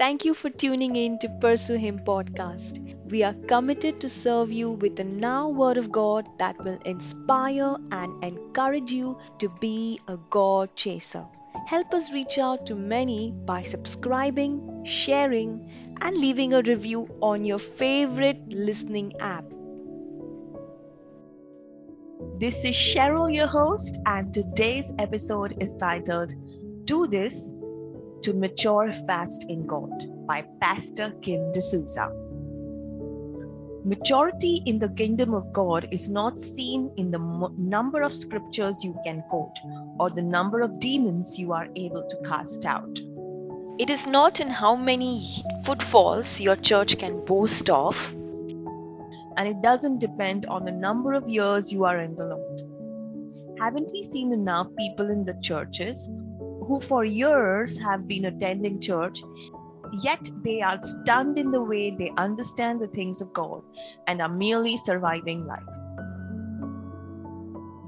Thank you for tuning in to Pursue Him podcast. We are committed to serve you with the now word of God that will inspire and encourage you to be a God chaser. Help us reach out to many by subscribing, sharing, and leaving a review on your favorite listening app. This is Cheryl, your host, and today's episode is titled Do This to Mature Fast in God by Pastor Kim D'Souza. Maturity in the kingdom of God is not seen in the m- number of scriptures you can quote or the number of demons you are able to cast out. It is not in how many footfalls your church can boast of, and it doesn't depend on the number of years you are in the Lord. Haven't we seen enough people in the churches who for years have been attending church, yet they are stunned in the way they understand the things of God and are merely surviving life?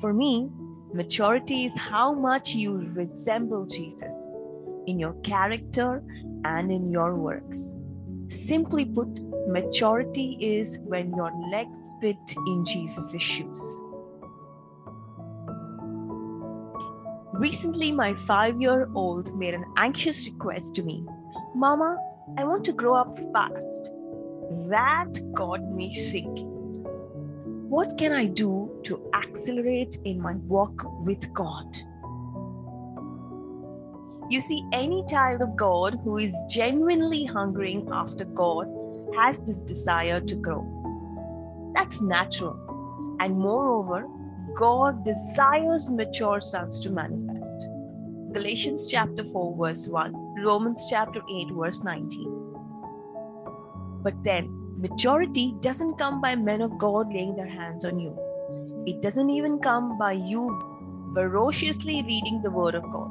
For me, maturity is how much you resemble Jesus in your character and in your works. Simply put, maturity is when your legs fit in Jesus' shoes. Recently, my five year old made an anxious request to me Mama, I want to grow up fast. That got me thinking. What can I do to accelerate in my walk with God? You see, any child of God who is genuinely hungering after God has this desire to grow. That's natural. And moreover, God desires mature sons to manifest. Galatians chapter 4, verse 1, Romans chapter 8, verse 19. But then, maturity doesn't come by men of God laying their hands on you. It doesn't even come by you ferociously reading the Word of God.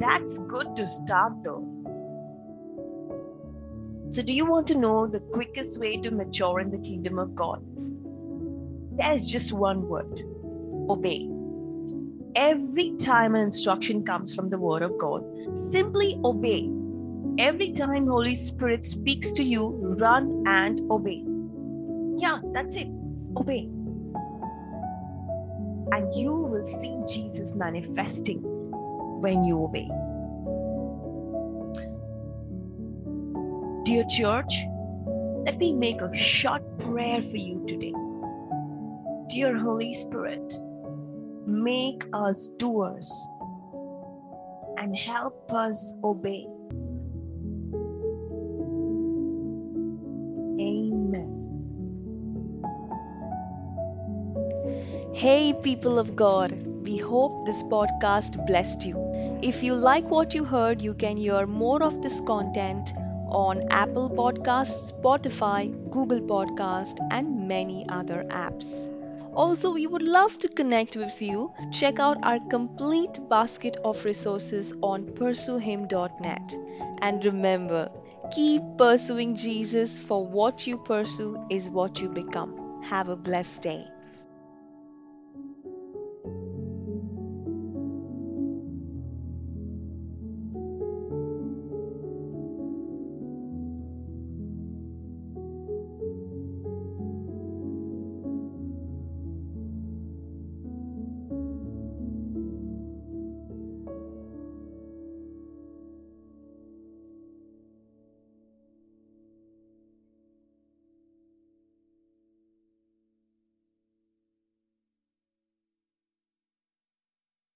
That's good to start though. So, do you want to know the quickest way to mature in the kingdom of God? There is just one word obey. Every time an instruction comes from the Word of God, simply obey. Every time Holy Spirit speaks to you, run and obey. Yeah, that's it. Obey. And you will see Jesus manifesting when you obey. Dear church, let me make a short prayer for you today. Dear Holy Spirit, make us doers and help us obey. Amen. Hey, people of God, we hope this podcast blessed you. If you like what you heard, you can hear more of this content on Apple Podcasts, Spotify, Google Podcast, and many other apps. Also, we would love to connect with you. Check out our complete basket of resources on pursuehim.net. And remember, keep pursuing Jesus, for what you pursue is what you become. Have a blessed day.